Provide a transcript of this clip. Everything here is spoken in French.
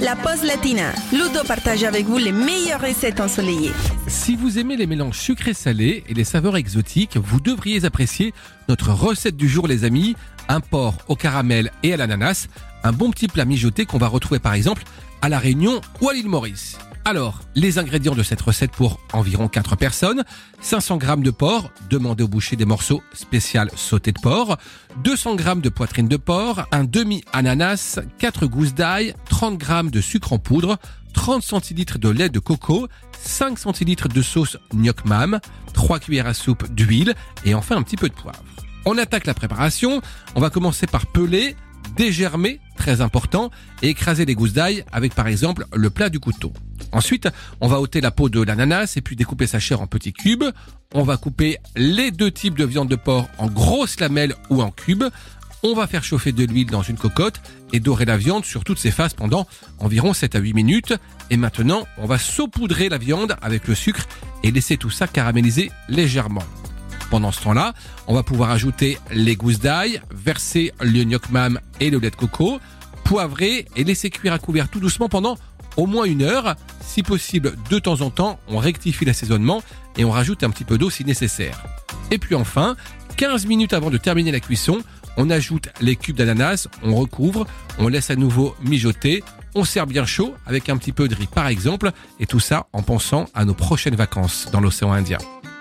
la pause latina. Ludo partage avec vous les meilleures recettes ensoleillées. Si vous aimez les mélanges sucrés-salés et les saveurs exotiques, vous devriez apprécier notre recette du jour les amis, un porc au caramel et à l'ananas, un bon petit plat mijoté qu'on va retrouver par exemple à La Réunion ou à l'île Maurice. Alors, les ingrédients de cette recette pour environ 4 personnes, 500 g de porc, demandez au boucher des morceaux spécial sauté de porc, 200 g de poitrine de porc, un demi ananas, 4 gousses d'ail, 30 g de sucre en poudre, 30 centilitres de lait de coco, 5 centilitres de sauce gnoc mam, 3 cuillères à soupe d'huile et enfin un petit peu de poivre. On attaque la préparation, on va commencer par peler, dégermer, très important, et écraser les gousses d'ail avec par exemple le plat du couteau. Ensuite, on va ôter la peau de l'ananas et puis découper sa chair en petits cubes. On va couper les deux types de viande de porc en grosses lamelles ou en cubes. On va faire chauffer de l'huile dans une cocotte et dorer la viande sur toutes ses faces pendant environ 7 à 8 minutes. Et maintenant, on va saupoudrer la viande avec le sucre et laisser tout ça caraméliser légèrement. Pendant ce temps-là, on va pouvoir ajouter les gousses d'ail, verser le gnoc et le lait de coco, poivrer et laisser cuire à couvert tout doucement pendant au moins une heure. Si possible, de temps en temps, on rectifie l'assaisonnement et on rajoute un petit peu d'eau si nécessaire. Et puis enfin, 15 minutes avant de terminer la cuisson, on ajoute les cubes d'ananas, on recouvre, on laisse à nouveau mijoter, on sert bien chaud avec un petit peu de riz par exemple, et tout ça en pensant à nos prochaines vacances dans l'océan Indien.